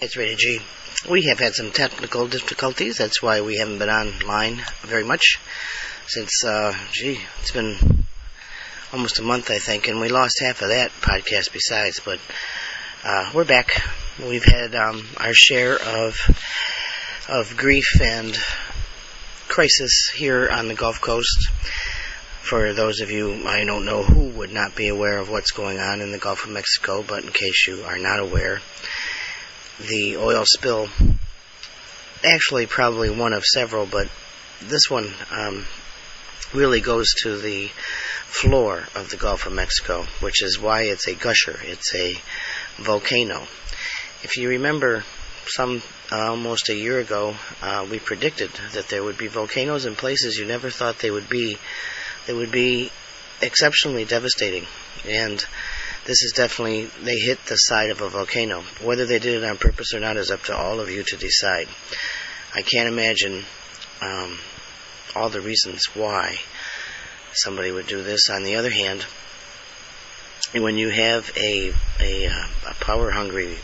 It's rated G. We have had some technical difficulties. That's why we haven't been online very much since, uh, gee, it's been almost a month, I think, and we lost half of that podcast besides. But uh, we're back. We've had um, our share of of grief and crisis here on the Gulf Coast. For those of you I don't know who would not be aware of what's going on in the Gulf of Mexico, but in case you are not aware, the oil spill, actually probably one of several, but this one um, really goes to the floor of the Gulf of Mexico, which is why it's a gusher. It's a volcano. If you remember, some uh, almost a year ago, uh, we predicted that there would be volcanoes in places you never thought they would be. They would be exceptionally devastating, and this is definitely, they hit the side of a volcano. Whether they did it on purpose or not is up to all of you to decide. I can't imagine um, all the reasons why somebody would do this. On the other hand, when you have a, a, uh, a power hungry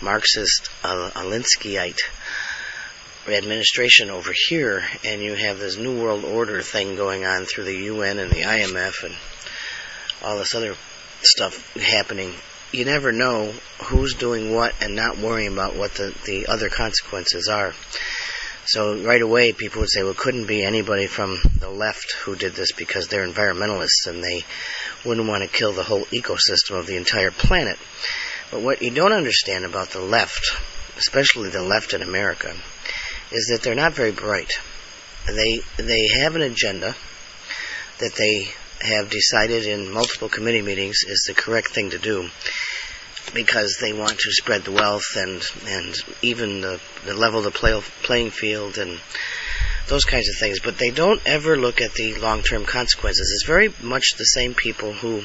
Marxist uh, Alinskyite administration over here, and you have this New World Order thing going on through the UN and the IMF and all this other stuff happening, you never know who's doing what and not worrying about what the, the other consequences are. So right away, people would say, well, couldn't be anybody from the left who did this because they're environmentalists and they wouldn't want to kill the whole ecosystem of the entire planet. But what you don't understand about the left, especially the left in America, is that they're not very bright. They they have an agenda that they have decided in multiple committee meetings is the correct thing to do because they want to spread the wealth and and even the, the level the play, playing field and those kinds of things. But they don't ever look at the long term consequences. It's very much the same people who,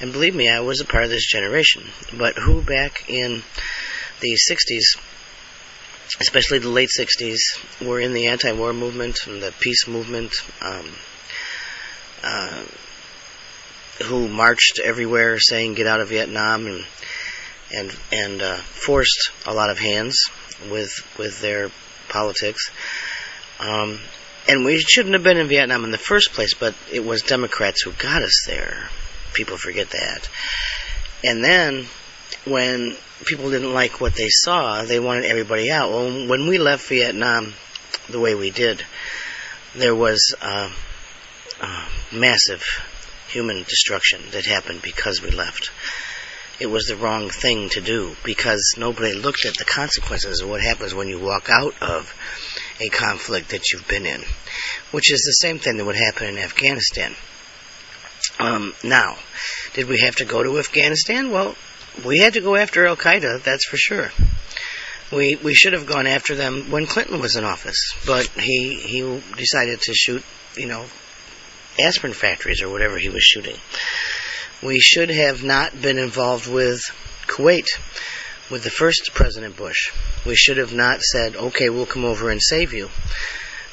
and believe me, I was a part of this generation, but who back in the 60s, especially the late 60s, were in the anti war movement and the peace movement. Um, uh, who marched everywhere saying get out of Vietnam and and and uh, forced a lot of hands with with their politics. Um, and we shouldn't have been in Vietnam in the first place, but it was Democrats who got us there. People forget that. And then when people didn't like what they saw, they wanted everybody out. Well, when we left Vietnam the way we did, there was uh, uh, massive human destruction that happened because we left. It was the wrong thing to do because nobody looked at the consequences of what happens when you walk out of a conflict that you've been in, which is the same thing that would happen in Afghanistan. Um, now, did we have to go to Afghanistan? Well, we had to go after Al Qaeda, that's for sure. We we should have gone after them when Clinton was in office, but he he decided to shoot, you know, aspirin factories or whatever he was shooting. We should have not been involved with Kuwait with the first President Bush. We should have not said, okay, we'll come over and save you.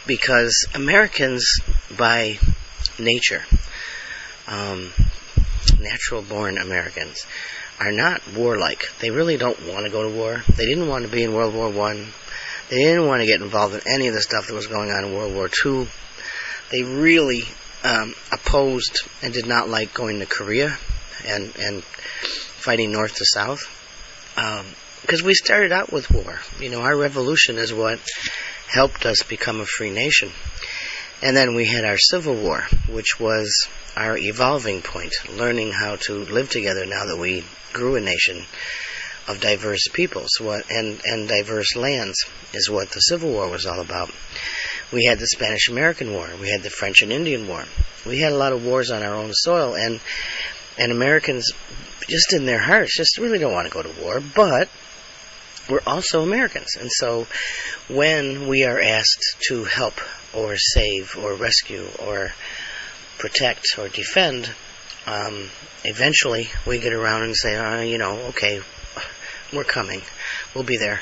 Because Americans, by nature, um, natural born Americans, are not warlike. They really don't want to go to war. They didn't want to be in World War One. They didn't want to get involved in any of the stuff that was going on in World War Two. They really um, opposed and did not like going to Korea and and fighting north to south because um, we started out with war. You know, our revolution is what helped us become a free nation, and then we had our civil war, which was our evolving point, learning how to live together now that we grew a nation of diverse peoples what, and, and diverse lands is what the Civil War was all about. We had the Spanish American War. We had the French and Indian War. We had a lot of wars on our own soil, and and Americans, just in their hearts, just really don't want to go to war. But we're also Americans, and so when we are asked to help or save or rescue or protect or defend, um, eventually we get around and say, oh, you know, okay, we're coming. We'll be there.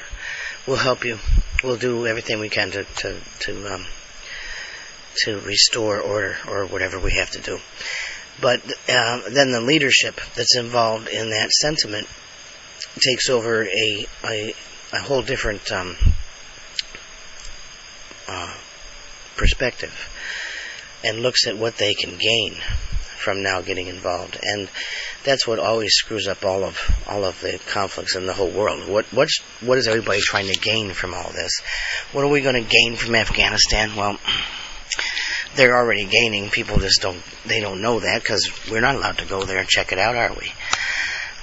We'll help you we'll do everything we can to to to um, to restore order or whatever we have to do. But uh, then the leadership that's involved in that sentiment takes over a a, a whole different um, uh, perspective and looks at what they can gain from now getting involved. And that's what always screws up all of all of the conflicts in the whole world. What what's what is everybody trying to gain from all this? What are we going to gain from Afghanistan? Well, they're already gaining. People just don't they don't know that because we're not allowed to go there and check it out, are we?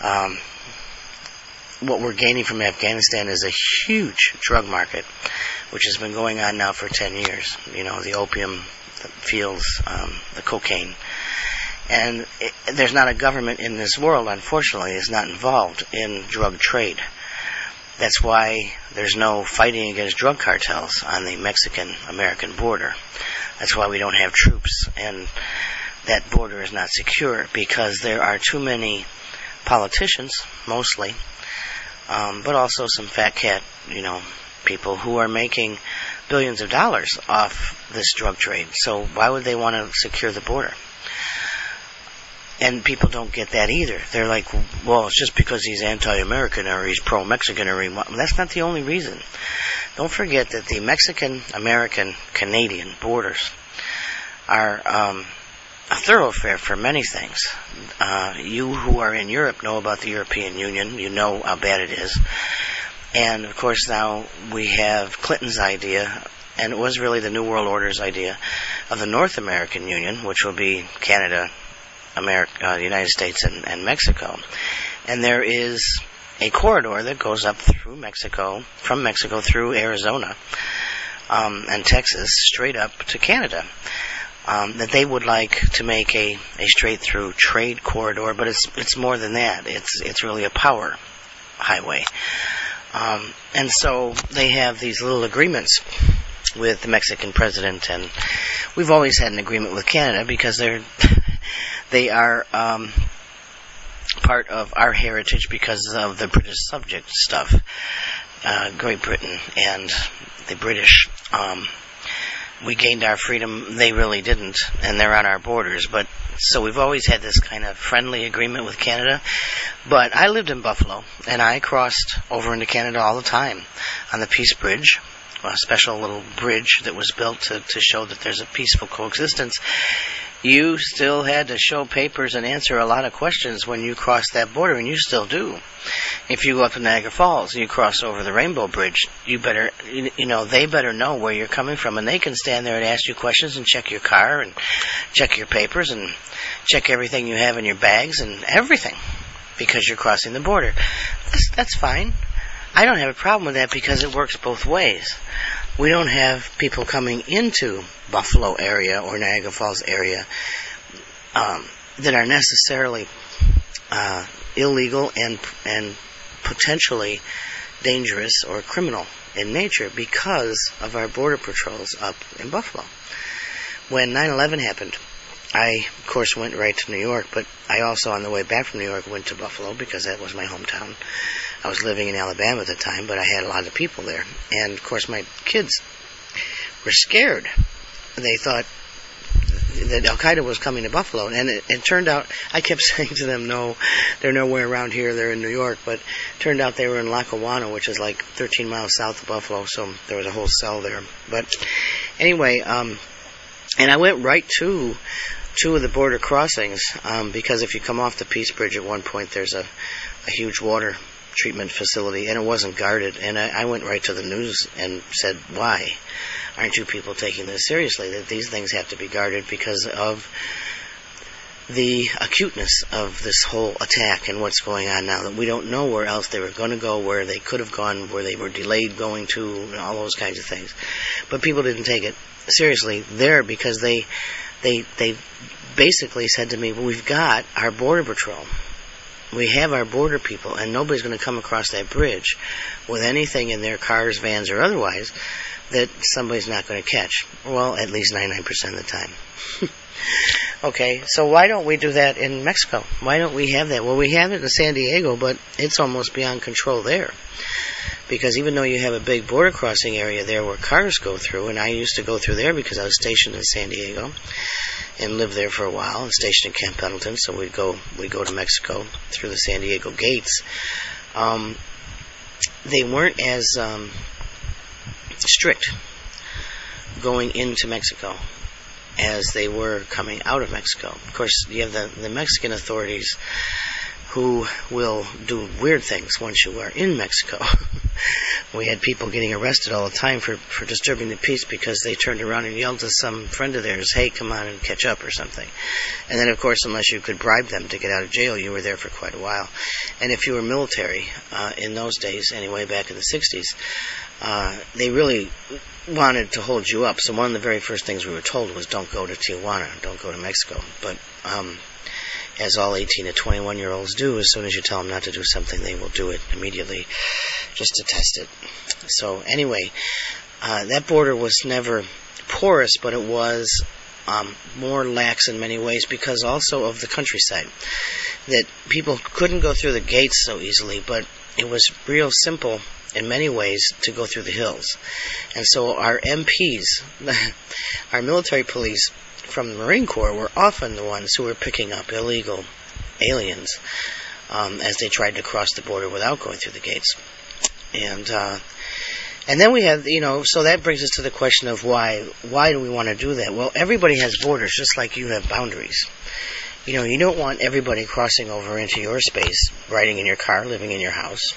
Um, what we're gaining from Afghanistan is a huge drug market, which has been going on now for 10 years. You know, the opium the fields, um, the cocaine. And it, there's not a government in this world, unfortunately, is not involved in drug trade. That's why there's no fighting against drug cartels on the Mexican American border. That's why we don't have troops. And that border is not secure because there are too many politicians, mostly, um, but also some fat cat, you know, people who are making billions of dollars off this drug trade. So why would they want to secure the border? And people don't get that either. They're like, well, it's just because he's anti-American or he's pro-Mexican or he, that's not the only reason. Don't forget that the Mexican-American-Canadian borders are um, a thoroughfare for many things. Uh, you who are in Europe know about the European Union. You know how bad it is. And of course, now we have Clinton's idea, and it was really the New World Order's idea of the North American Union, which will be Canada, America, uh, the United States, and, and Mexico. And there is a corridor that goes up through Mexico, from Mexico through Arizona um, and Texas, straight up to Canada. Um, that they would like to make a, a straight through trade corridor, but it's it's more than that. It's it's really a power highway. Um, and so they have these little agreements with the Mexican president, and we've always had an agreement with Canada because they're they are um, part of our heritage because of the British subject stuff, uh, Great Britain and the British. Um, we gained our freedom; they really didn't, and they're on our borders. But so we've always had this kind of friendly agreement with Canada. But I lived in Buffalo, and I crossed over into Canada all the time on the Peace Bridge, a special little bridge that was built to, to show that there's a peaceful coexistence. You still had to show papers and answer a lot of questions when you crossed that border, and you still do. If you go up to Niagara Falls and you cross over the Rainbow Bridge, you better, you know, they better know where you're coming from, and they can stand there and ask you questions and check your car and check your papers and check everything you have in your bags and everything because you're crossing the border. That's, that's fine. I don't have a problem with that because it works both ways. We don't have people coming into Buffalo area or Niagara Falls area um, that are necessarily uh, illegal and and potentially dangerous or criminal in nature because of our border patrols up in Buffalo. When 9/11 happened, I, of course, went right to New York, but I also, on the way back from New York, went to Buffalo because that was my hometown. I was living in Alabama at the time, but I had a lot of people there. And, of course, my kids were scared. They thought that Al Qaeda was coming to Buffalo, and it, it turned out I kept saying to them, "No, they're nowhere around here. They're in New York." But turned out they were in Lackawanna, which is like 13 miles south of Buffalo. So there was a whole cell there. But anyway, um, and I went right to two of the border crossings um, because if you come off the Peace Bridge at one point, there's a, a huge water treatment facility, and it wasn't guarded. And I, I went right to the news and said, "Why aren't you people taking this seriously? That these things have to be guarded because of." the acuteness of this whole attack and what's going on now. That we don't know where else they were going to go, where they could have gone, where they were delayed going to, and all those kinds of things. But people didn't take it seriously there because they they they basically said to me, well, "We've got our border patrol." We have our border people, and nobody's going to come across that bridge with anything in their cars, vans, or otherwise that somebody's not going to catch. Well, at least 99% of the time. okay, so why don't we do that in Mexico? Why don't we have that? Well, we have it in San Diego, but it's almost beyond control there. Because even though you have a big border crossing area there where cars go through, and I used to go through there because I was stationed in San Diego, and lived there for a while and stationed in Camp Pendleton. So we'd go we'd go to Mexico through the San Diego gates. um, they weren't as um, strict going into Mexico as they were coming out of Mexico. Of course, you have the, the Mexican authorities who will do weird things once you are in Mexico. we had people getting arrested all the time for, for disturbing the peace because they turned around and yelled to some friend of theirs, hey, come on and catch up or something. And then, of course, unless you could bribe them to get out of jail, you were there for quite a while. And if you were military, uh, in those days, anyway, back in the 60s, uh, they really wanted to hold you up. So one of the very first things we were told was don't go to Tijuana, don't go to Mexico. But um, as all 18 to 21 year olds do, as soon as you tell them not to do something, they will do it immediately just to test it. So, anyway, uh, that border was never porous, but it was um, more lax in many ways because also of the countryside. That people couldn't go through the gates so easily, but it was real simple in many ways to go through the hills. And so our MPs, our military police, from the Marine Corps were often the ones who were picking up illegal aliens um, as they tried to cross the border without going through the gates. And uh, and then we have, you know, so that brings us to the question of why why do we want to do that? Well, everybody has borders, just like you have boundaries. You know, you don't want everybody crossing over into your space, riding in your car, living in your house,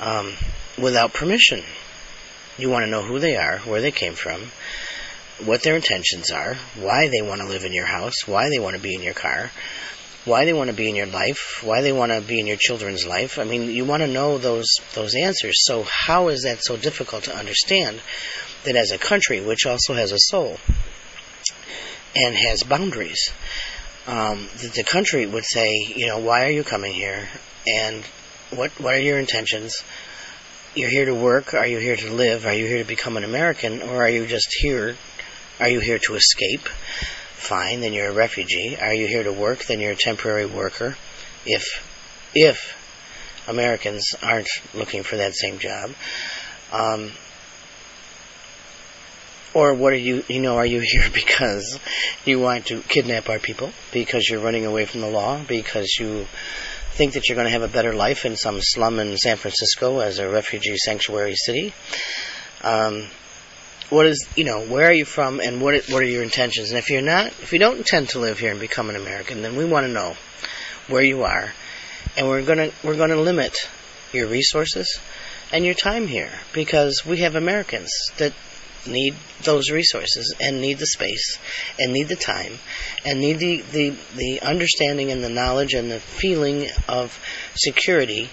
um, without permission. You want to know who they are, where they came from, what their intentions are, why they want to live in your house, why they want to be in your car, why they want to be in your life, why they want to be in your children's life. I mean, you want to know those those answers. So how is that so difficult to understand that as a country which also has a soul and has boundaries, um, that the country would say, you know, why are you coming here, and what what are your intentions? You're here to work. Are you here to live? Are you here to become an American, or are you just here are you here to escape? Fine, then you're a refugee. Are you here to work? Then you're a temporary worker. If if Americans aren't looking for that same job. Um, or what are you, you know, are you here because you want to kidnap our people? Because you're running away from the law? Because you think that you're going to have a better life in some slum in San Francisco as a refugee sanctuary city? Um, what is you know where are you from and what what are your intentions? And if you're not if you don't intend to live here and become an American then we want to know where you are. And we're going to we're going to limit your resources and your time here because we have Americans that need those resources and need the space and need the time and need the, the, the understanding and the knowledge and the feeling of security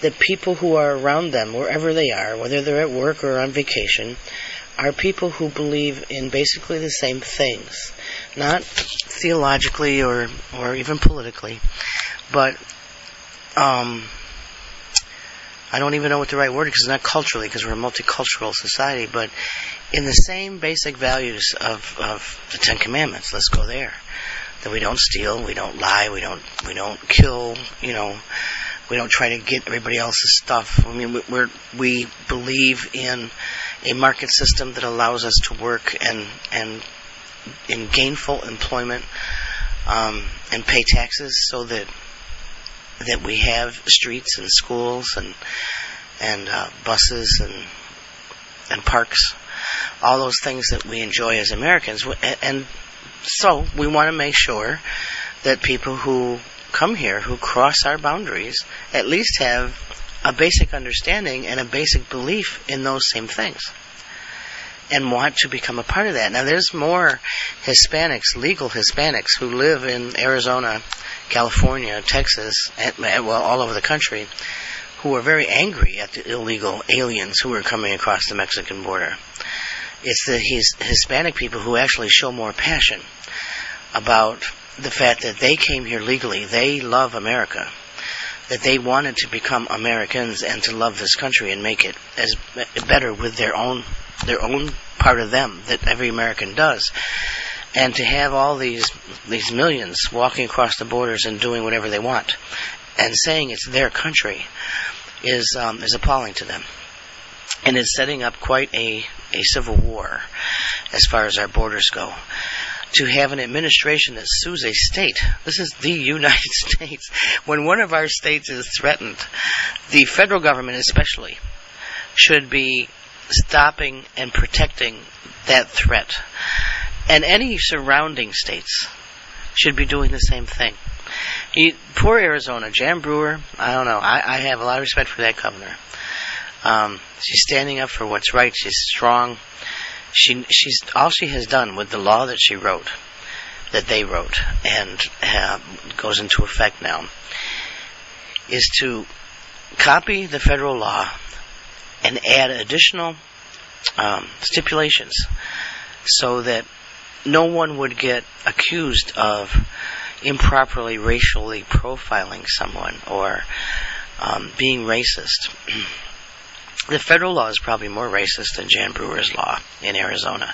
that people who are around them, wherever they are, whether they're at work or on vacation, are people who believe in basically the same things, not theologically or or even politically, but um, I don't even know what the right word is because it's not culturally because we're a multicultural society, but in the same basic values of, of the Ten Commandments. Let's go there. That we don't steal, we don't lie, we don't we don't kill, you know, we don't try to get everybody else's stuff. I mean, we're we believe in a market system that allows us to work and and in gainful employment um, and pay taxes so that that we have streets and schools and and uh, buses and and parks, all those things that we enjoy as Americans, and so we want to make sure that people who come here, who cross our boundaries, at least have a basic understanding and a basic belief in those same things and want to become a part of that. Now, there's more Hispanics, legal Hispanics, who live in Arizona, California, Texas, and, well, all over the country, who are very angry at the illegal aliens who are coming across the Mexican border. It's the his, Hispanic people who actually show more passion about the fact that they came here legally. They love America that they wanted to become Americans and to love this country and make it as better with their own their own part of them that every American does. And to have all these these millions walking across the borders and doing whatever they want and saying it's their country is um, is appalling to them. And it's setting up quite a, a civil war as far as our borders go. To have an administration that sues a state. This is the United States. When one of our states is threatened, the federal government especially should be stopping and protecting that threat. And any surrounding states should be doing the same thing. He, poor Arizona, Jan Brewer, I don't know. I, I have a lot of respect for that governor. Um, she's standing up for what's right. She's strong. She, she's all she has done with the law that she wrote, that they wrote, and uh, goes into effect now, is to copy the federal law and add additional um, stipulations so that no one would get accused of improperly racially profiling someone or um, being racist. the federal law is probably more racist than Jan Brewer's law in Arizona.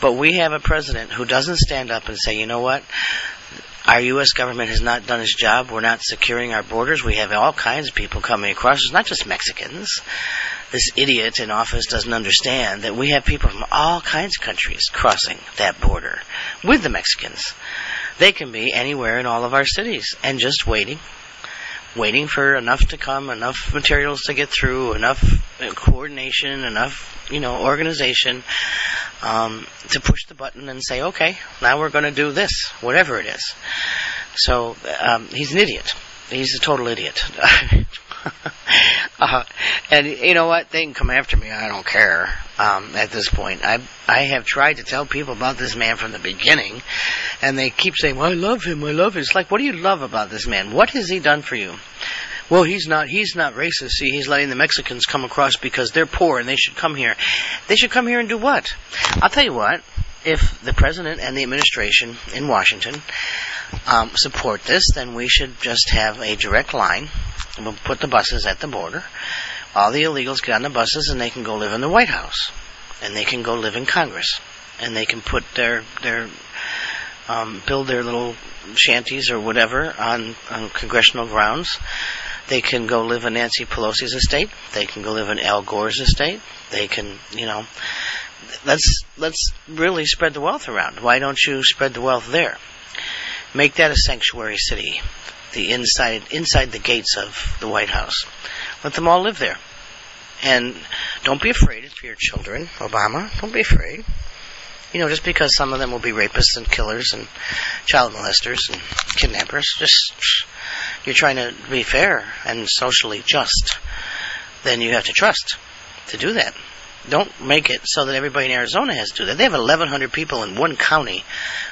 But we have a president who doesn't stand up and say, you know what? Our U.S. government has not done its job. We're not securing our borders. We have all kinds of people coming across. It's not just Mexicans. This idiot in office doesn't understand that we have people from all kinds of countries crossing that border with the Mexicans. They can be anywhere in all of our cities and just waiting waiting for enough to come, enough materials to get through, enough coordination, enough, you know, organization um, to push the button and say, okay, now we're going to do this, whatever it is. So um, he's an idiot. He's a total idiot. uh, and you know what? They can come after me. I don't care. Um, at this point, I I have tried to tell people about this man from the beginning, and they keep saying, "Well, I love him. I love him." It's like, what do you love about this man? What has he done for you? Well, he's not. He's not racist. See, he's letting the Mexicans come across because they're poor and they should come here. They should come here and do what? I'll tell you what. If the president and the administration in Washington um, support this, then we should just have a direct line. We'll put the buses at the border. All the illegals get on the buses and they can go live in the White House, and they can go live in Congress, and they can put their their um, build their little shanties or whatever on, on congressional grounds. They can go live in Nancy Pelosi's estate. They can go live in Al Gore's estate. They can, you know, let's let's really spread the wealth around. Why don't you spread the wealth there? Make that a sanctuary city, the inside inside the gates of the White House. Let them all live there. And don't be afraid for your children, Obama. Don't be afraid. You know, just because some of them will be rapists and killers and child molesters and kidnappers, just you're trying to be fair and socially just, then you have to trust to do that. Don't make it so that everybody in Arizona has to do that. They have 1,100 people in one county,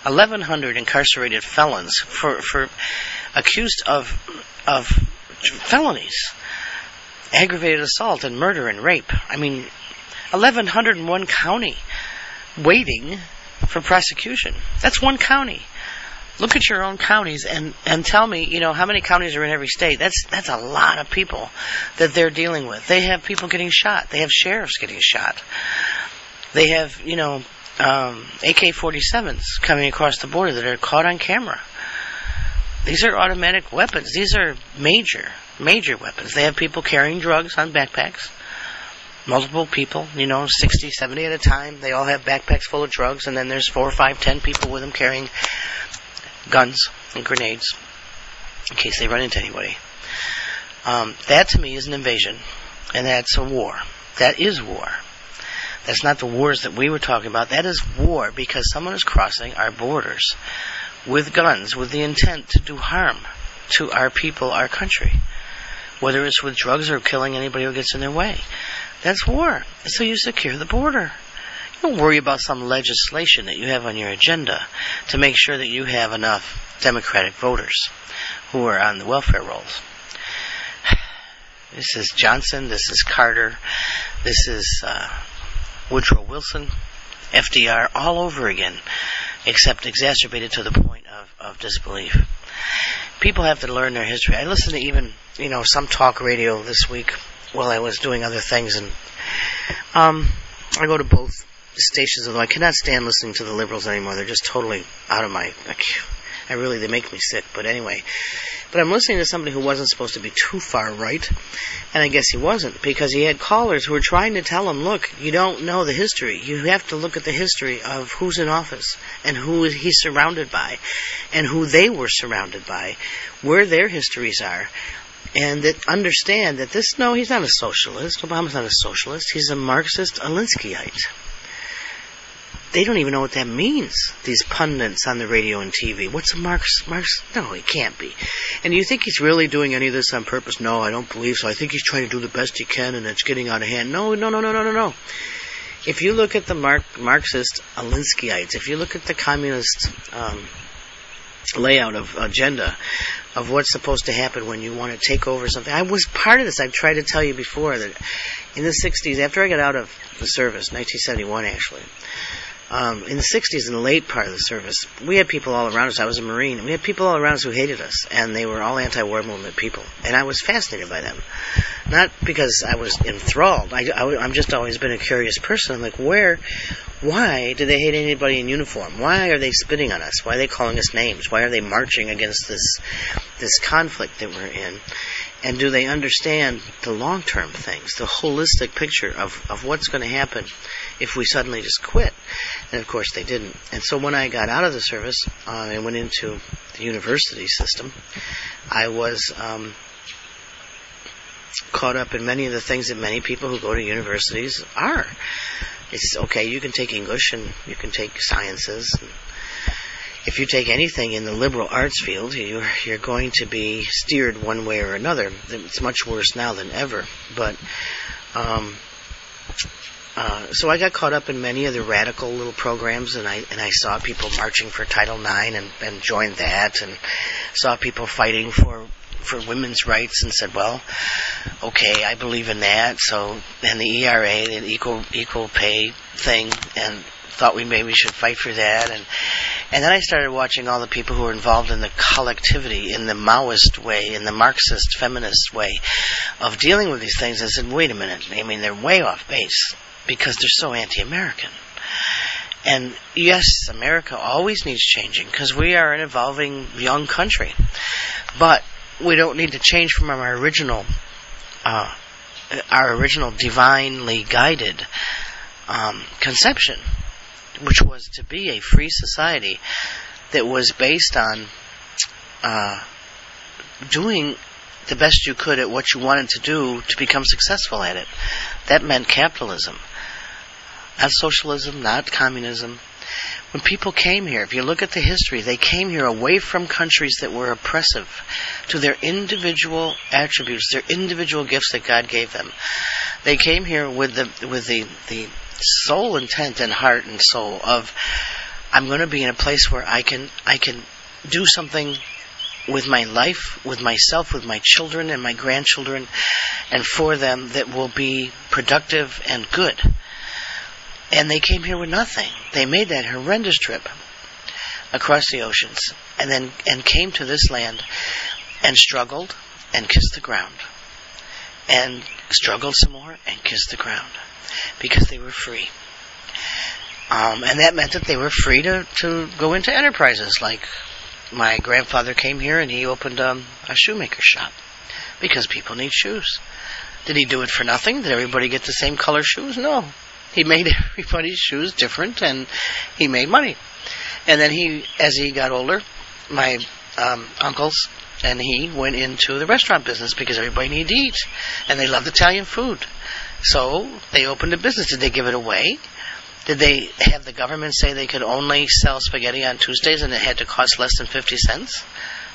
1,100 incarcerated felons for for accused of of felonies, aggravated assault and murder and rape. I mean, 1,101 county, waiting for prosecution. That's one county look at your own counties and and tell me, you know, how many counties are in every state. That's that's a lot of people that they're dealing with. They have people getting shot. They have sheriffs getting shot. They have, you know, um, AK-47s coming across the border that are caught on camera. These are automatic weapons. These are major, major weapons. They have people carrying drugs on backpacks. Multiple people, you know, 60, 70 at a time. They all have backpacks full of drugs, and then there's four, five, ten people with them carrying guns and grenades in case they run into anybody. Um, that to me is an invasion, and that's a war. That is war. That's not the wars that we were talking about. That is war because someone is crossing our borders with guns with the intent to do harm to our people, our country. Whether it's with drugs or killing anybody who gets in their way. That's war. So you secure the border. You Don't worry about some legislation that you have on your agenda to make sure that you have enough Democratic voters who are on the welfare rolls. This is Johnson. This is Carter. This is uh, Woodrow Wilson, FDR, all over again, except exacerbated to the point of, of disbelief. People have to learn their history. I listened to even, you know, some talk radio this week while I was doing other things, and um, I go to both stations, although I cannot stand listening to the liberals anymore. They're just totally out of my. I really, they make me sick. But anyway, but I'm listening to somebody who wasn't supposed to be too far right, and I guess he wasn't because he had callers who were trying to tell him, look, you don't know the history. You have to look at the history of who's in office and who he's surrounded by, and who they were surrounded by, where their histories are and that understand that this no, he's not a socialist. Obama's not a socialist. He's a Marxist Alinskyite. They don't even know what that means. These pundits on the radio and TV. What's a Marx? Marx? No, he can't be. And you think he's really doing any of this on purpose? No, I don't believe so. I think he's trying to do the best he can, and it's getting out of hand. No, no, no, no, no, no, no. If you look at the Mark, Marxist Alinskyites, if you look at the communist um, layout of agenda of what's supposed to happen when you want to take over something. I was part of this. I've tried to tell you before that in the 60s, after I got out of the service, 1971 actually, um, in the 60s, in the late part of the service, we had people all around us. I was a Marine, and we had people all around us who hated us, and they were all anti-war movement people. And I was fascinated by them. Not because I was enthralled. I, I, I'm just always been a curious person. Like, where, why do they hate anybody in uniform? Why are they spitting on us? Why are they calling us names? Why are they marching against this, this conflict that we're in? And do they understand the long-term things, the holistic picture of, of what's going to happen if we suddenly just quit? And of course they didn't. And so when I got out of the service uh, and went into the university system, I was um, caught up in many of the things that many people who go to universities are. It's okay, you can take English and you can take sciences. And, if you take anything in the liberal arts field, you're, you're going to be steered one way or another. It's much worse now than ever. But um, uh, so I got caught up in many of the radical little programs, and I and I saw people marching for Title IX and, and joined that, and saw people fighting for for women's rights, and said, well, okay, I believe in that. So and the ERA, the equal equal pay thing, and thought we maybe should fight for that, and and then I started watching all the people who were involved in the collectivity, in the Maoist way, in the Marxist feminist way of dealing with these things. and said, wait a minute. I mean, they're way off base because they're so anti-American. And yes, America always needs changing because we are an evolving young country. But we don't need to change from our original, uh, our original divinely guided um, conception which was to be a free society that was based on uh, doing the best you could at what you wanted to do to become successful at it. That meant capitalism, not socialism, not communism. When people came here, if you look at the history, they came here away from countries that were oppressive to their individual attributes, their individual gifts that God gave them. They came here with the with the, the soul intent and heart and soul of I'm going to be in a place where I can I can do something with my life, with myself, with my children and my grandchildren, and for them that will be productive and good. And they came here with nothing. They made that horrendous trip across the oceans and then and came to this land and struggled and kissed the ground and struggled some more and kissed the ground because they were free. Um, and that meant that they were free to, to go into enterprises. Like my grandfather came here and he opened um, a shoemaker shop because people need shoes. Did he do it for nothing? Did everybody get the same color shoes? No. He made everybody's shoes different and he made money. And then he, as he got older, my um, uncles and he went into the restaurant business because everybody needed to eat and they loved Italian food. So they opened a business. Did they give it away? Did they have the government say they could only sell spaghetti on Tuesdays and it had to cost less than 50 cents?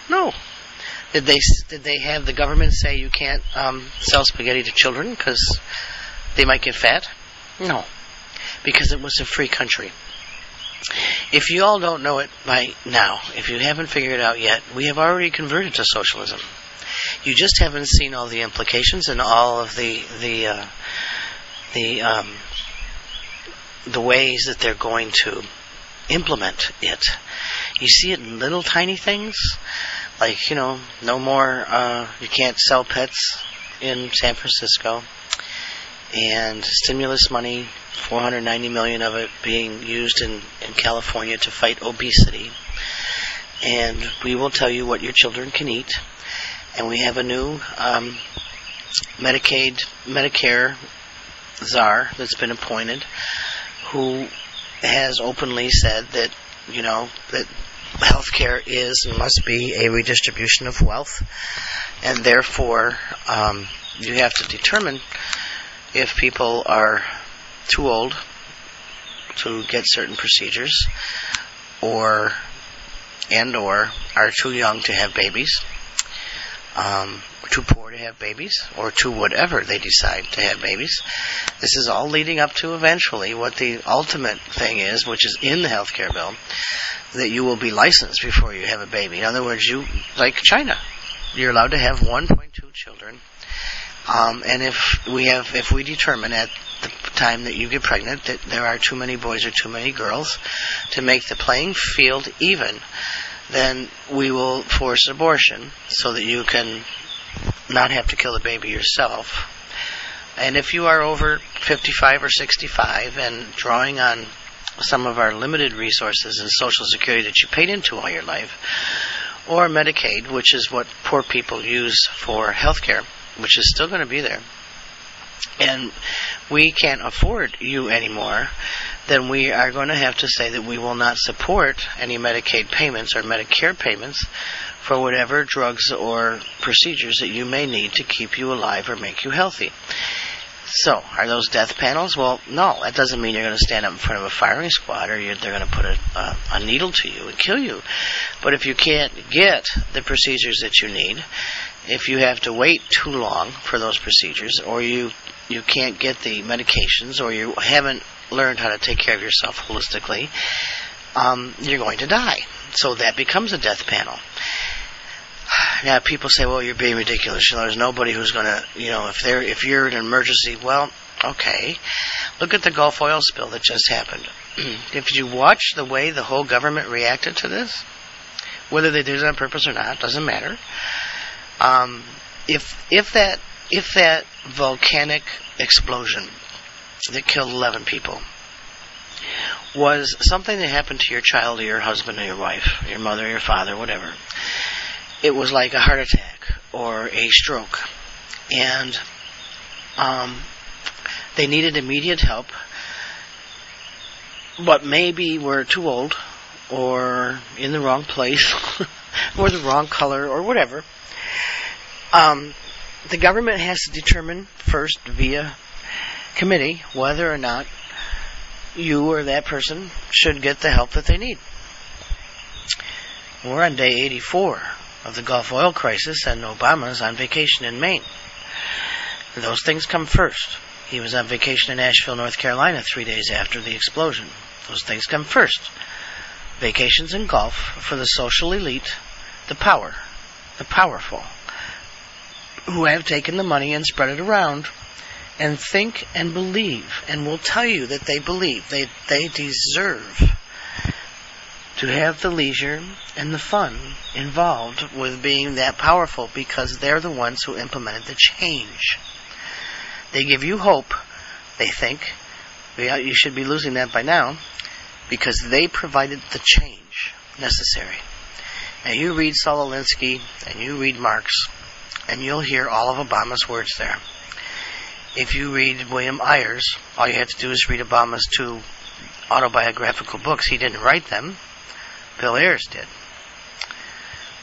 No. Did they did they have the government say you can't um, sell spaghetti to children because they might get fat? No, because it was a free country. If you all don't know it by now, if you haven't figured it out yet, we have already converted to socialism. You just haven't seen all the implications and all of the the uh, the um, the ways that they're going to implement it. You see it in little tiny things, like you know, no more. Uh, you can't sell pets in San Francisco, and stimulus money, 490 million of it being used in in California to fight obesity and we will tell you what your children can eat. And we have a new um, Medicaid, Medicare czar that's been appointed who has openly said that, you know, that healthcare is and must be a redistribution of wealth, and therefore um, you have to determine if people are too old to get certain procedures, or and or are too young to have babies, um, too poor to have babies, or to whatever they decide to have babies. This is all leading up to eventually what the ultimate thing is, which is in the health care bill, that you will be licensed before you have a baby. In other words, you like China, you're allowed to have 1.2 children. Um, and if we have, if we determine at the time that you get pregnant that there are too many boys or too many girls to make the playing field even, then we will force abortion so that you can not have to kill the baby yourself. And if you are over 55 or 65 and drawing on some of our limited resources and Social Security that you paid into all your life, or Medicaid, which is what poor people use for health care, which is still going to be there, and we can't afford you anymore, then we are going to have to say that we will not support any Medicaid payments or Medicare payments for whatever drugs or procedures that you may need to keep you alive or make you healthy. So, are those death panels? Well, no. That doesn't mean you're going to stand up in front of a firing squad or they're going to put a, a, a needle to you and kill you. But if you can't get the procedures that you need, if you have to wait too long for those procedures, or you you can't get the medications, or you haven't learned how to take care of yourself holistically, um, you're going to die. So that becomes a death panel. Now people say, "Well, you're being ridiculous. You know, there's nobody who's going to, you know, if they're if you're in an emergency, well, okay. Look at the Gulf oil spill that just happened. if you watch the way the whole government reacted to this, whether they did it on purpose or not, doesn't matter. Um, if if that if that volcanic explosion that killed 11 people was something that happened to your child or your husband or your wife, your mother or your father, whatever, it was like a heart attack or a stroke. And um, they needed immediate help, but maybe were too old or in the wrong place or the wrong color or whatever. Um, the government has to determine first via committee whether or not you or that person should get the help that they need. We're on day 84 of the Gulf oil crisis, and Obama's on vacation in Maine. Those things come first. He was on vacation in Asheville, North Carolina, three days after the explosion. Those things come first. Vacations in Gulf for the social elite, the power, the powerful, who have taken the money and spread it around and think and believe and will tell you that they believe they they deserve to have the leisure and the fun involved with being that powerful because they're the ones who implemented the change. They give you hope, they think. You should be losing that by now because they provided the change necessary. And you read Saul Alinsky and you read Marx and you'll hear all of Obama's words there. If you read William Ayers, all you have to do is read Obama's two autobiographical books. He didn't write them. Bill Ayers did.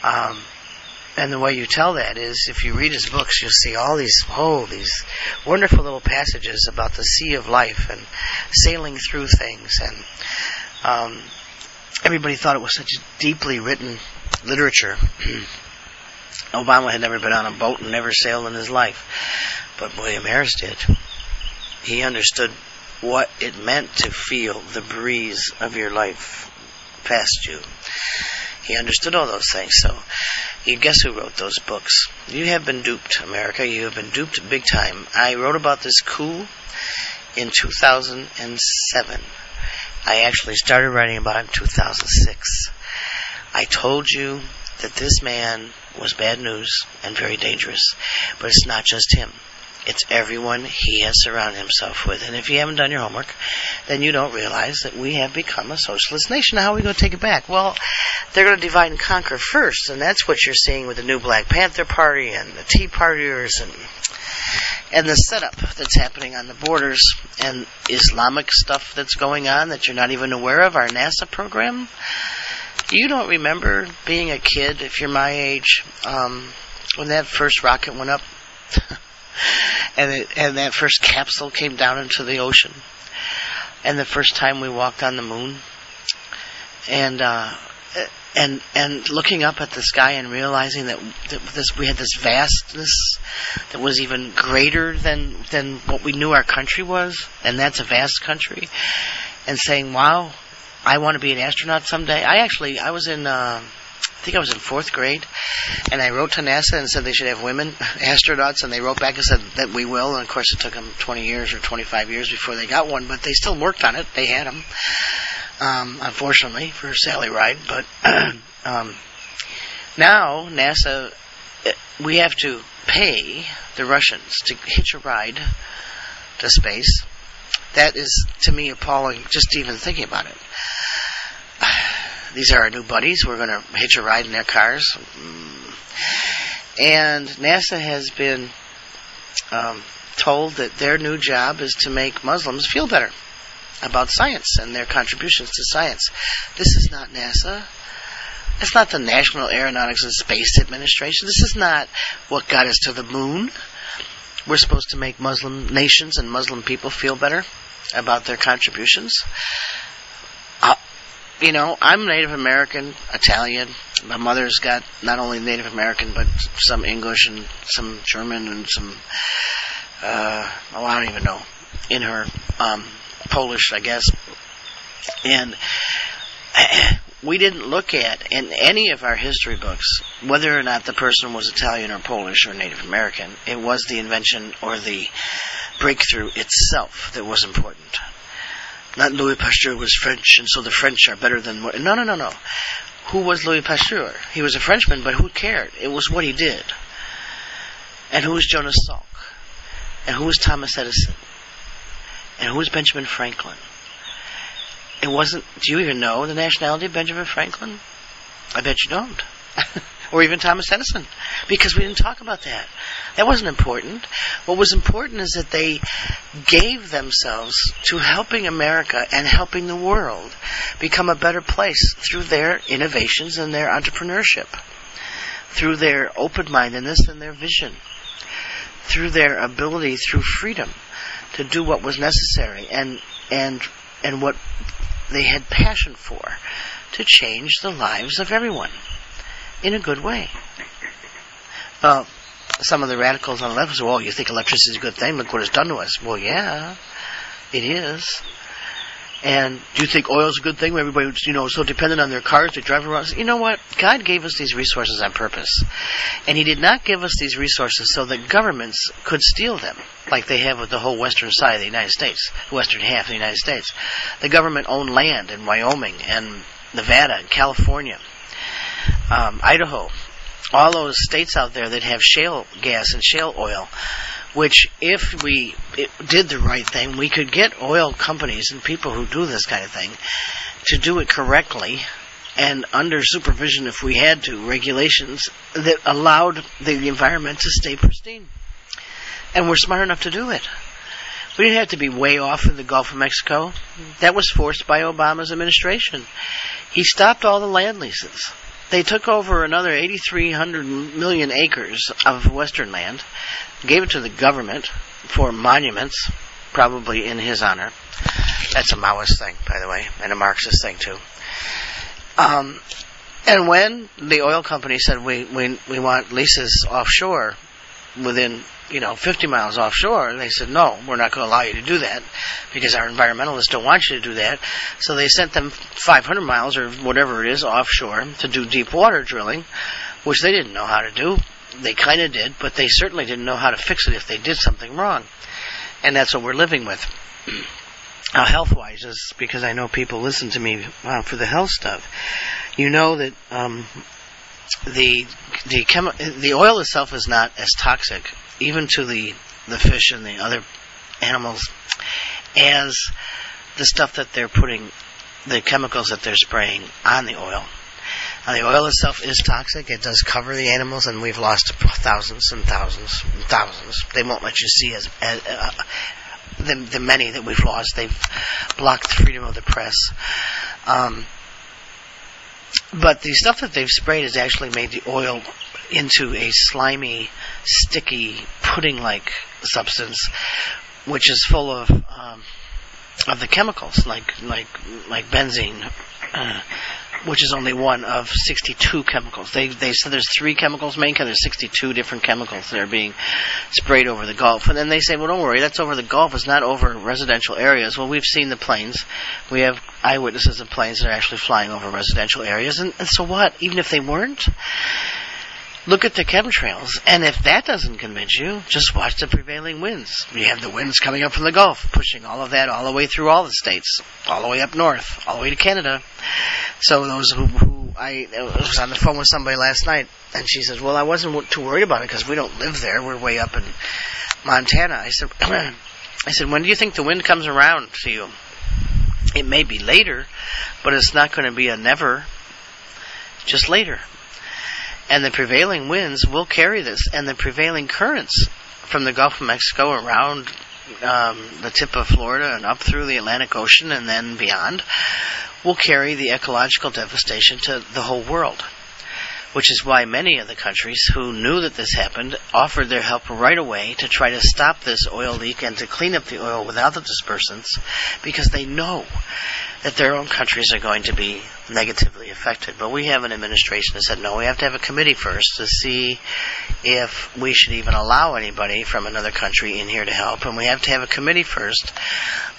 Um, and the way you tell that is if you read his books, you'll see all these, oh, these wonderful little passages about the sea of life and sailing through things. And um, everybody thought it was such deeply written literature. Obama had never been on a boat and never sailed in his life, but William Harris did. He understood what it meant to feel the breeze of your life past you. He understood all those things. So, you guess who wrote those books? You have been duped, America. You have been duped big time. I wrote about this coup in 2007. I actually started writing about it in 2006. I told you that this man was bad news and very dangerous. But it's not just him. It's everyone he has surrounded himself with. And if you haven't done your homework, then you don't realize that we have become a socialist nation. How are we going to take it back? Well, they're going to divide and conquer first, and that's what you're seeing with the new Black Panther Party and the Tea Partiers and and the setup that's happening on the borders and Islamic stuff that's going on that you're not even aware of, our NASA program. You don't remember being a kid, if you're my age, um, when that first rocket went up? And, it, and that first capsule came down into the ocean. And the first time we walked on the moon. And uh, and and looking up at the sky and realizing that, that this we had this vastness that was even greater than than what we knew our country was, and that's a vast country, and saying, "Wow, I want to be an astronaut someday." I actually I was in. Uh, I think I was in fourth grade, and I wrote to NASA and said they should have women astronauts, and they wrote back and said that we will. And of course, it took them 20 years or 25 years before they got one, but they still worked on it. They had them um, unfortunately for Sally Ride. But um, now NASA, uh, we have to pay the Russians to hitch a ride to space. That is to me appalling. Just even thinking about it. These are our new buddies. We're going to hitch a ride in their cars. And NASA has been um, told that their new job is to make Muslims feel better about science and their contributions to science. This is not NASA. It's not the National Aeronautics and Space Administration. This is not what got us to the moon. We're supposed to make Muslim nations and Muslim people feel better about their contributions. Uh, you know, I'm Native American, Italian. My mother's got not only Native American, but some English and some German and some, uh, oh, I don't even know, in her. Um, Polish, I guess. And we didn't look at in any of our history books whether or not the person was Italian or Polish or Native American. It was the invention or the breakthrough itself that was important. Not Louis Pasteur was French, and so the French are better than. No, no, no, no. Who was Louis Pasteur? He was a Frenchman, but who cared? It was what he did. And who was Jonas Salk? And who was Thomas Edison? And who was Benjamin Franklin? It wasn't. Do you even know the nationality of Benjamin Franklin? I bet you don't. or even Thomas Edison, because we didn't talk about that. That wasn't important. What was important is that they gave themselves to helping America and helping the world become a better place through their innovations and their entrepreneurship, through their open mindedness and their vision, through their ability through freedom to do what was necessary and and and what they had passion for to change the lives of everyone in a good way. Uh, some of the radicals on the left say, "Well, you think electricity is a good thing? Look what it's done to us." Well, yeah, it is. And do you think oil is a good thing? Where everybody, you know, so dependent on their cars, they drive around. You know what? God gave us these resources on purpose, and He did not give us these resources so that governments could steal them, like they have with the whole western side of the United States, the western half of the United States. The government owned land in Wyoming and Nevada and California, um, Idaho, all those states out there that have shale gas and shale oil which if we did the right thing, we could get oil companies and people who do this kind of thing to do it correctly and under supervision if we had to, regulations that allowed the environment to stay pristine. And we're smart enough to do it. We didn't have to be way off in the Gulf of Mexico. Mm-hmm. That was forced by Obama's administration. He stopped all the land leases. They took over another 8,300 million acres of Western land gave it to the government for monuments, probably in his honor. That's a Maoist thing, by the way, and a Marxist thing too. Um, and when the oil company said we, we we want leases offshore, within you know 50 miles offshore, And they said no, we're not going to allow you to do that because our environmentalists don't want you to do that. So they sent them 500 miles or whatever it is offshore to do deep water drilling, which they didn't know how to do they kind of did, but they certainly didn't know how to fix it if they did something wrong. And that's what we're living with. Now, health wise, is because I know people listen to me uh, for the health stuff. You know that um, the the chemi- the oil itself is not as toxic, even to the the fish and the other animals as the stuff that they're putting, the chemicals that they're spraying on the oil. Now, the oil itself is toxic. It does cover the animals, and we've lost thousands and thousands and thousands. They won't let you see as, as uh, the, the many that we've lost. They've blocked the freedom of the press. Um, but the stuff that they've sprayed has actually made the oil into a slimy, sticky, pudding-like substance, which is full of um, of the chemicals, like like like benzene, uh, which is only one of 62 chemicals. They they said there's three chemicals main there's 62 different chemicals that are being sprayed over the Gulf. And then they say, well, don't worry, that's over the Gulf. It's not over residential areas. Well, we've seen the planes. We have eyewitnesses of planes that are actually flying over residential areas. And, and so what? Even if they weren't, Look at the chemtrails, and if that doesn't convince you, just watch the prevailing winds. We have the winds coming up from the Gulf, pushing all of that all the way through all the states, all the way up north, all the way to Canada. So those who, who I, I was on the phone with somebody last night, and she says, "Well, I wasn't too worried about it because we don't live there. We're way up in Montana." I said, "I said, when do you think the wind comes around to you? It may be later, but it's not going to be a never. Just later." And the prevailing winds will carry this, and the prevailing currents from the Gulf of Mexico around um, the tip of Florida and up through the Atlantic Ocean and then beyond will carry the ecological devastation to the whole world. Which is why many of the countries who knew that this happened offered their help right away to try to stop this oil leak and to clean up the oil without the dispersants because they know that their own countries are going to be negatively affected. But we have an administration that said, no, we have to have a committee first to see if we should even allow anybody from another country in here to help. And we have to have a committee first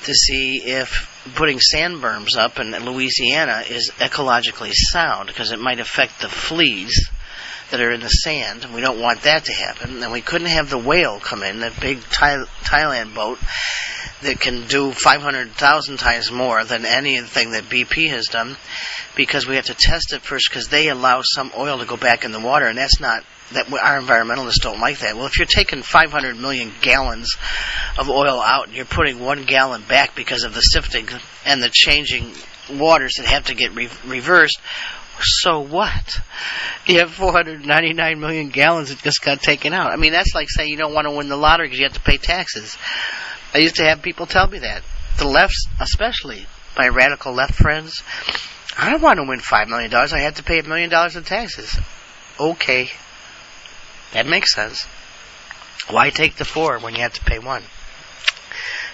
to see if putting sand berms up in Louisiana is ecologically sound because it might affect the fleas that are in the sand. And we don't want that to happen. And we couldn't have the whale come in, that big Thai- Thailand boat, that can do 500,000 times more than anything that BP has done because we have to test it first because they allow some oil to go back in the water and that's not that our environmentalists don't like that. Well, if you're taking 500 million gallons of oil out and you're putting one gallon back because of the sifting and the changing waters that have to get re- reversed, so what? You have 499 million gallons that just got taken out. I mean, that's like saying you don't want to win the lottery because you have to pay taxes. I used to have people tell me that. The left, especially my radical left friends, I don't want to win $5 million. I have to pay a million dollars in taxes. Okay. That makes sense. Why take the four when you have to pay one?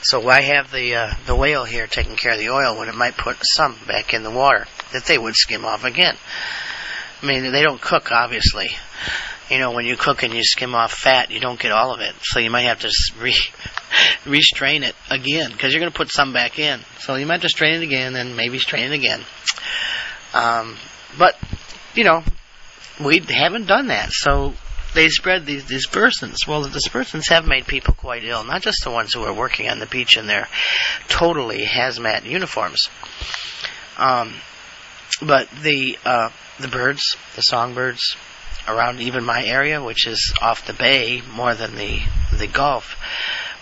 So why have the uh, the whale here taking care of the oil when it might put some back in the water that they would skim off again? I mean, they don't cook, obviously you know, when you cook and you skim off fat, you don't get all of it. So you might have to re restrain it again because you're going to put some back in. So you might just strain it again, and maybe strain it again. Um, but you know, we haven't done that. So they spread these dispersants. Well, the dispersants have made people quite ill, not just the ones who are working on the beach in their totally hazmat uniforms, um, but the uh, the birds, the songbirds, around even my area, which is off the bay more than the the Gulf.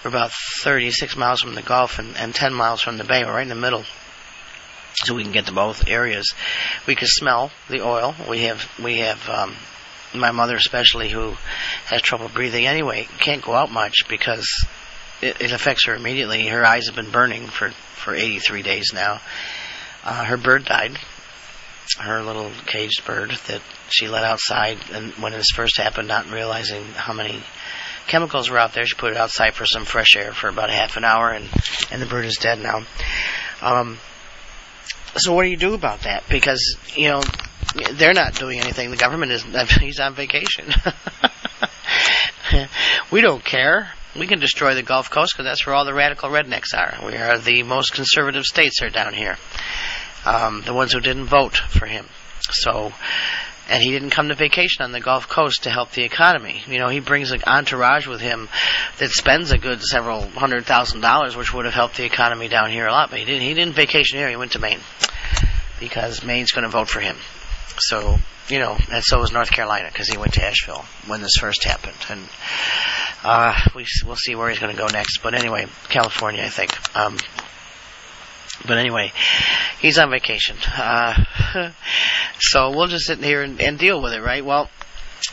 We're about 36 miles from the Gulf and, and 10 miles from the bay. We're right in the middle, so we can get to both areas. We can smell the oil. We have we have um, my mother especially who has trouble breathing anyway can't go out much because it, it affects her immediately. Her eyes have been burning for for 83 days now. Uh, her bird died her little caged bird that she let outside and when this first happened, not realizing how many chemicals were out there. She put it outside for some fresh air for about half an hour, and and the bird is dead now. Um, so what do you do about that? Because you know they're not doing anything. The government is he's on vacation. we don't care. We can destroy the Gulf Coast because that's where all the radical rednecks are. We are the most conservative states are down here um, the ones who didn't vote for him. So, and he didn't come to vacation on the Gulf Coast to help the economy. You know, he brings an entourage with him that spends a good several hundred thousand dollars, which would have helped the economy down here a lot. But he didn't. He didn't vacation here. He went to Maine because Maine's going to vote for him. So, you know, and so was North Carolina because he went to Asheville when this first happened. And Uh, we we'll see where he's going to go next. But anyway, California, I think. Um, but anyway, he's on vacation. Uh, so we'll just sit here and, and deal with it, right? Well,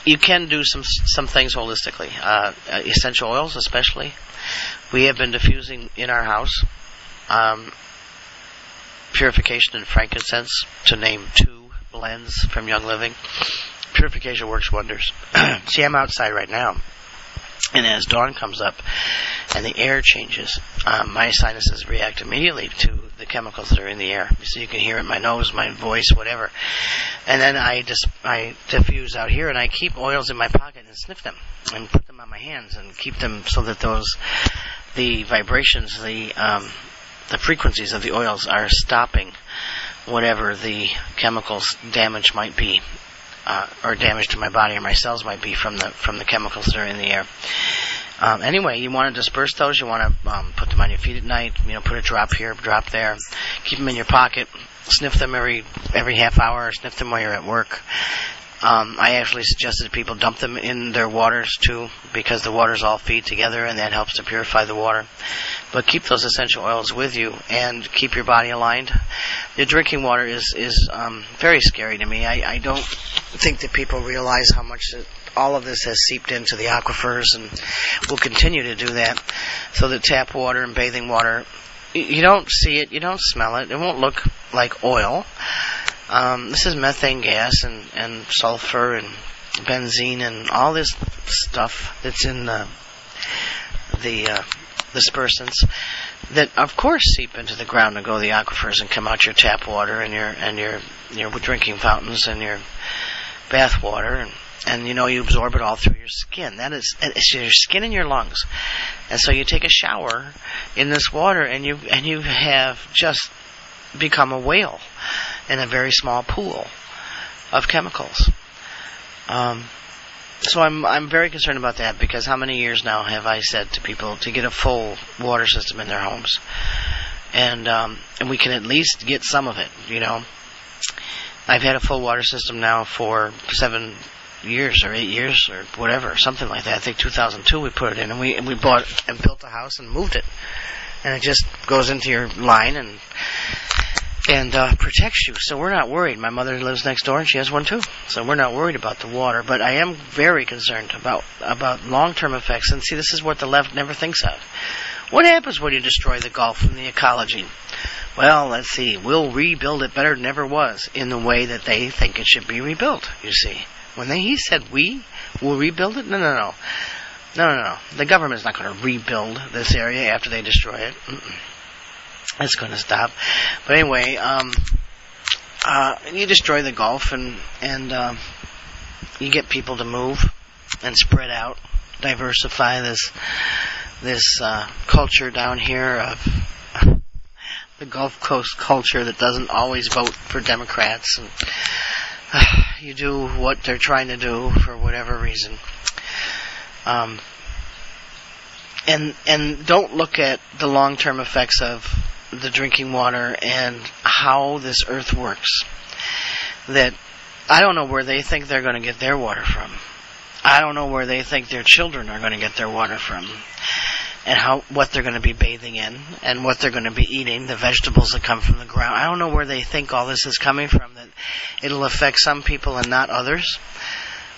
you can do some some things holistically. Uh, essential oils, especially. We have been diffusing in our house. Um, purification and frankincense, to name two blends from Young Living. Purification works wonders. See, I'm outside right now. And as dawn comes up and the air changes, um, my sinuses react immediately to the chemicals that are in the air. So you can hear it in my nose, my voice, whatever. And then I just I diffuse out here, and I keep oils in my pocket and sniff them and put them on my hands and keep them so that those the vibrations, the um, the frequencies of the oils are stopping whatever the chemicals damage might be, uh, or damage to my body or my cells might be from the from the chemicals that are in the air. Um, anyway, you want to disperse those. You want to um, put them on your feet at night. You know, put a drop here, drop there. Keep them in your pocket. Sniff them every every half hour. Sniff them while you're at work. Um, I actually suggested people dump them in their waters too, because the waters all feed together, and that helps to purify the water. But keep those essential oils with you, and keep your body aligned. The drinking water is is um, very scary to me. I, I don't think that people realize how much it, all of this has seeped into the aquifers, and will continue to do that. So that tap water and bathing water, you don't see it, you don't smell it, it won't look like oil um, this is methane gas and, and sulfur and benzene and all this stuff that's in the the uh, dispersants that of course seep into the ground and go to the aquifers and come out your tap water and your and your your drinking fountains and your bath water and and you know you absorb it all through your skin. That is it's your skin and your lungs. And so you take a shower in this water and you and you have just become a whale in a very small pool of chemicals. Um, so I'm I'm very concerned about that because how many years now have I said to people to get a full water system in their homes, and um, and we can at least get some of it. You know, I've had a full water system now for seven years or eight years or whatever, something like that. I think 2002 we put it in, and we and we bought and built a house and moved it, and it just goes into your line and and uh, protects you. So we're not worried. My mother lives next door, and she has one too. So we're not worried about the water. But I am very concerned about about long-term effects. And see, this is what the left never thinks of. What happens when you destroy the Gulf and the ecology? Well, let's see. We'll rebuild it better than ever was in the way that they think it should be rebuilt. You see, when they, he said we will rebuild it, no, no, no, no, no, no. The government's not going to rebuild this area after they destroy it. Mm-mm. It's going to stop. But anyway, um, uh, you destroy the Gulf and and uh, you get people to move and spread out, diversify this this uh, culture down here of the Gulf Coast culture that doesn't always vote for Democrats and you do what they're trying to do for whatever reason. Um, and and don't look at the long term effects of the drinking water and how this earth works. That I don't know where they think they're going to get their water from. I don't know where they think their children are going to get their water from. And how what they're going to be bathing in and what they're going to be eating, the vegetables that come from the ground. I don't know where they think all this is coming from that it'll affect some people and not others.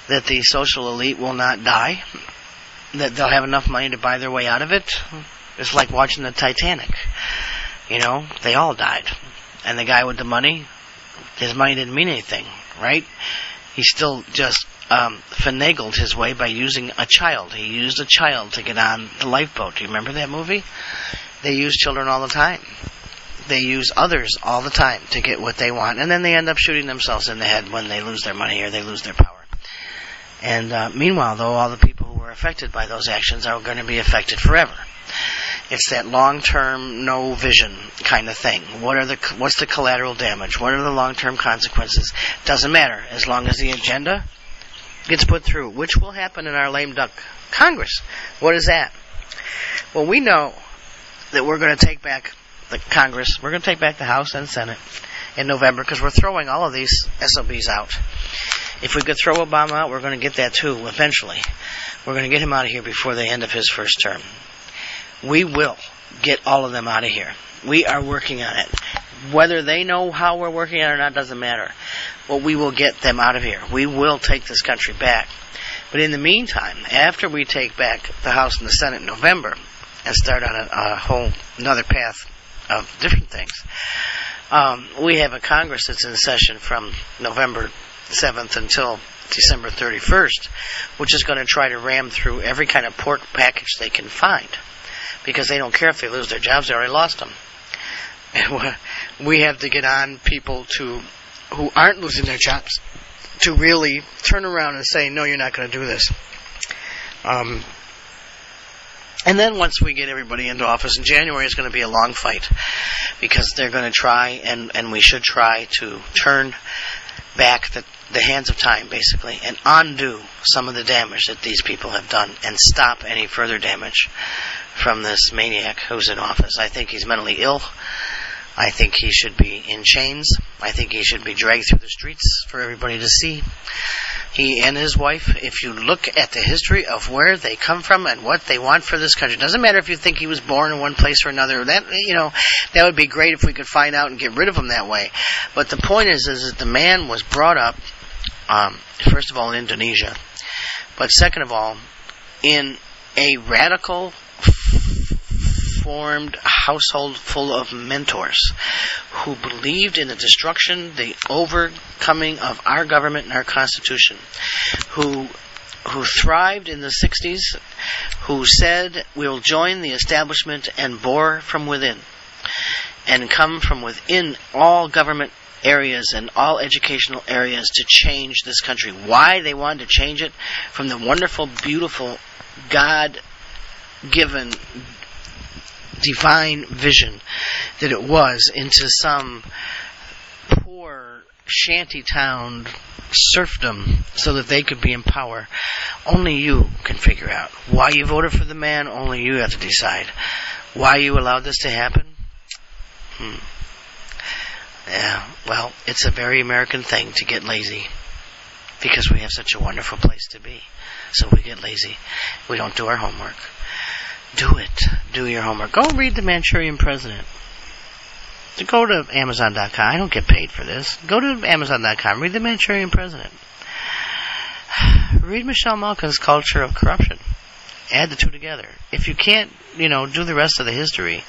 That the social elite will not die. That they'll have enough money to buy their way out of it. It's like watching the Titanic. You know, they all died. And the guy with the money, his money didn't mean anything, right? He still just um, finagled his way by using a child. He used a child to get on the lifeboat. Do you remember that movie? They use children all the time. They use others all the time to get what they want, and then they end up shooting themselves in the head when they lose their money or they lose their power. And uh, meanwhile, though, all the people who were affected by those actions are going to be affected forever. It's that long-term, no vision kind of thing. What are the what's the collateral damage? What are the long-term consequences? Doesn't matter as long as the agenda gets put through, which will happen in our lame duck Congress. What is that? Well, we know that we're going to take back the Congress. We're going to take back the House and Senate in November because we're throwing all of these SOBs out. If we could throw Obama out, we're going to get that too eventually. We're going to get him out of here before the end of his first term. We will get all of them out of here. We are working on it. Whether they know how we're working on it or not doesn't matter. But we will get them out of here. We will take this country back. But in the meantime, after we take back the House and the Senate in November and start on a, a whole another path of different things, um, we have a Congress that's in session from November 7th until December 31st, which is going to try to ram through every kind of pork package they can find because they don't care if they lose their jobs; they already lost them. And we have to get on people to who aren't losing their jobs to really turn around and say, "No, you're not going to do this." Um, and then once we get everybody into office in January, it's going to be a long fight because they're going to try, and, and we should try to turn back the, the hands of time, basically, and undo some of the damage that these people have done and stop any further damage from this maniac who's in office. I think he's mentally ill. I think he should be in chains. I think he should be dragged through the streets for everybody to see. He and his wife, if you look at the history of where they come from and what they want for this country, doesn't matter if you think he was born in one place or another. That you know, that would be great if we could find out and get rid of him that way. But the point is, is that the man was brought up, um, first of all, in Indonesia, but second of all, in a radical formed household full of mentors who believed in the destruction, the overcoming of our government and our constitution, who who thrived in the 60s, who said we'll join the establishment and bore from within and come from within all government areas and all educational areas to change this country. Why they wanted to change it from the wonderful, beautiful, God given divine vision that it was into some poor shanty town serfdom so that they could be in power. Only you can figure out why you voted for the man. Only you have to decide why you allowed this to happen. Hmm. Yeah, well, it's a very American thing to get lazy because we have such a wonderful place to be. So we get lazy. We don't do our homework. Do it. Do your homework. Go read The Manchurian President. Go to Amazon.com. I don't get paid for this. Go to Amazon.com. Read The Manchurian President. Read Michelle Malkin's Culture of Corruption. Add the two together. If you can't, you know, do the rest of the history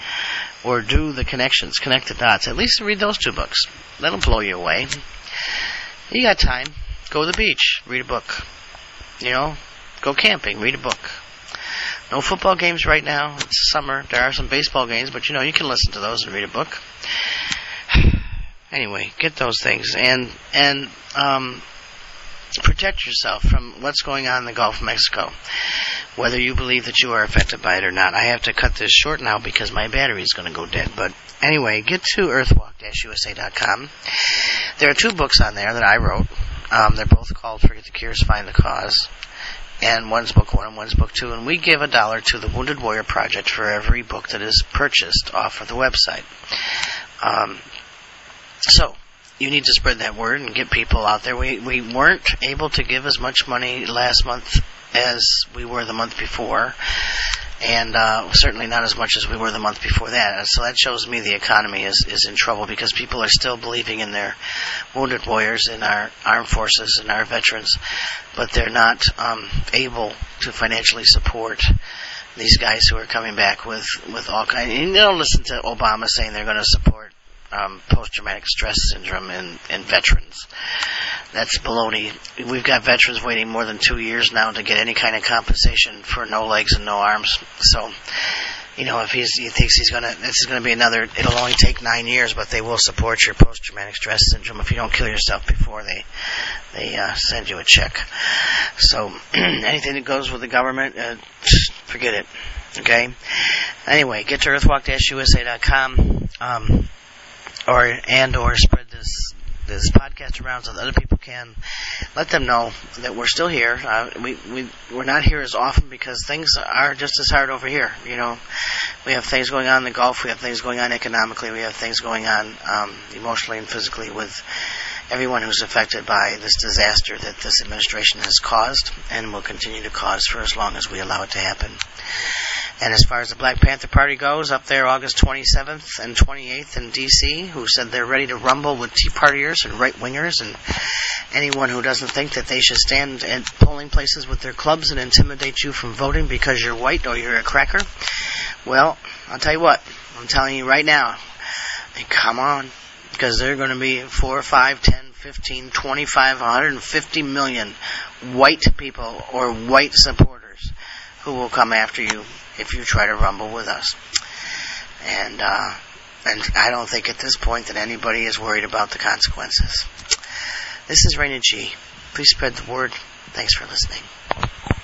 or do the connections, connect the dots, at least read those two books. That'll blow you away. You got time. Go to the beach. Read a book. You know, go camping. Read a book. No football games right now. It's summer. There are some baseball games, but you know, you can listen to those and read a book. anyway, get those things and and um, protect yourself from what's going on in the Gulf of Mexico. Whether you believe that you are affected by it or not. I have to cut this short now because my battery is going to go dead. But anyway, get to earthwalk-usa.com. There are two books on there that I wrote. Um, they're both called Forget the Cures, Find the Cause and one's book one and one's book two, and we give a dollar to the Wounded Warrior Project for every book that is purchased off of the website. Um, so you need to spread that word and get people out there. We we weren't able to give as much money last month as we were the month before, and uh, certainly not as much as we were the month before that. So that shows me the economy is, is in trouble because people are still believing in their wounded warriors, in our armed forces, and our veterans, but they're not um, able to financially support these guys who are coming back with with all kinds. You don't listen to Obama saying they're going to support um, post-traumatic stress syndrome in, in veterans. That's baloney. We've got veterans waiting more than two years now to get any kind of compensation for no legs and no arms. So, you know, if he's, he thinks he's gonna, this is gonna be another, it'll only take nine years, but they will support your post-traumatic stress syndrome if you don't kill yourself before they, they, uh, send you a check. So, anything that goes with the government, uh, forget it. Okay? Anyway, get to earthwalk-usa.com. Um, or and or spread this this podcast around so that other people can let them know that we're still here. Uh, we we we're not here as often because things are just as hard over here. You know, we have things going on in the Gulf. We have things going on economically. We have things going on um, emotionally and physically with everyone who's affected by this disaster that this administration has caused and will continue to cause for as long as we allow it to happen. And as far as the Black Panther Party goes, up there August 27th and 28th in D.C., who said they're ready to rumble with Tea Partiers and right wingers and anyone who doesn't think that they should stand at polling places with their clubs and intimidate you from voting because you're white or you're a cracker. Well, I'll tell you what, I'm telling you right now, come on, because there are going to be 4, 5, 10, 15, 25, 150 million white people or white supporters who will come after you if you try to rumble with us. And, uh, and I don't think at this point that anybody is worried about the consequences. This is Raina G. Please spread the word. Thanks for listening.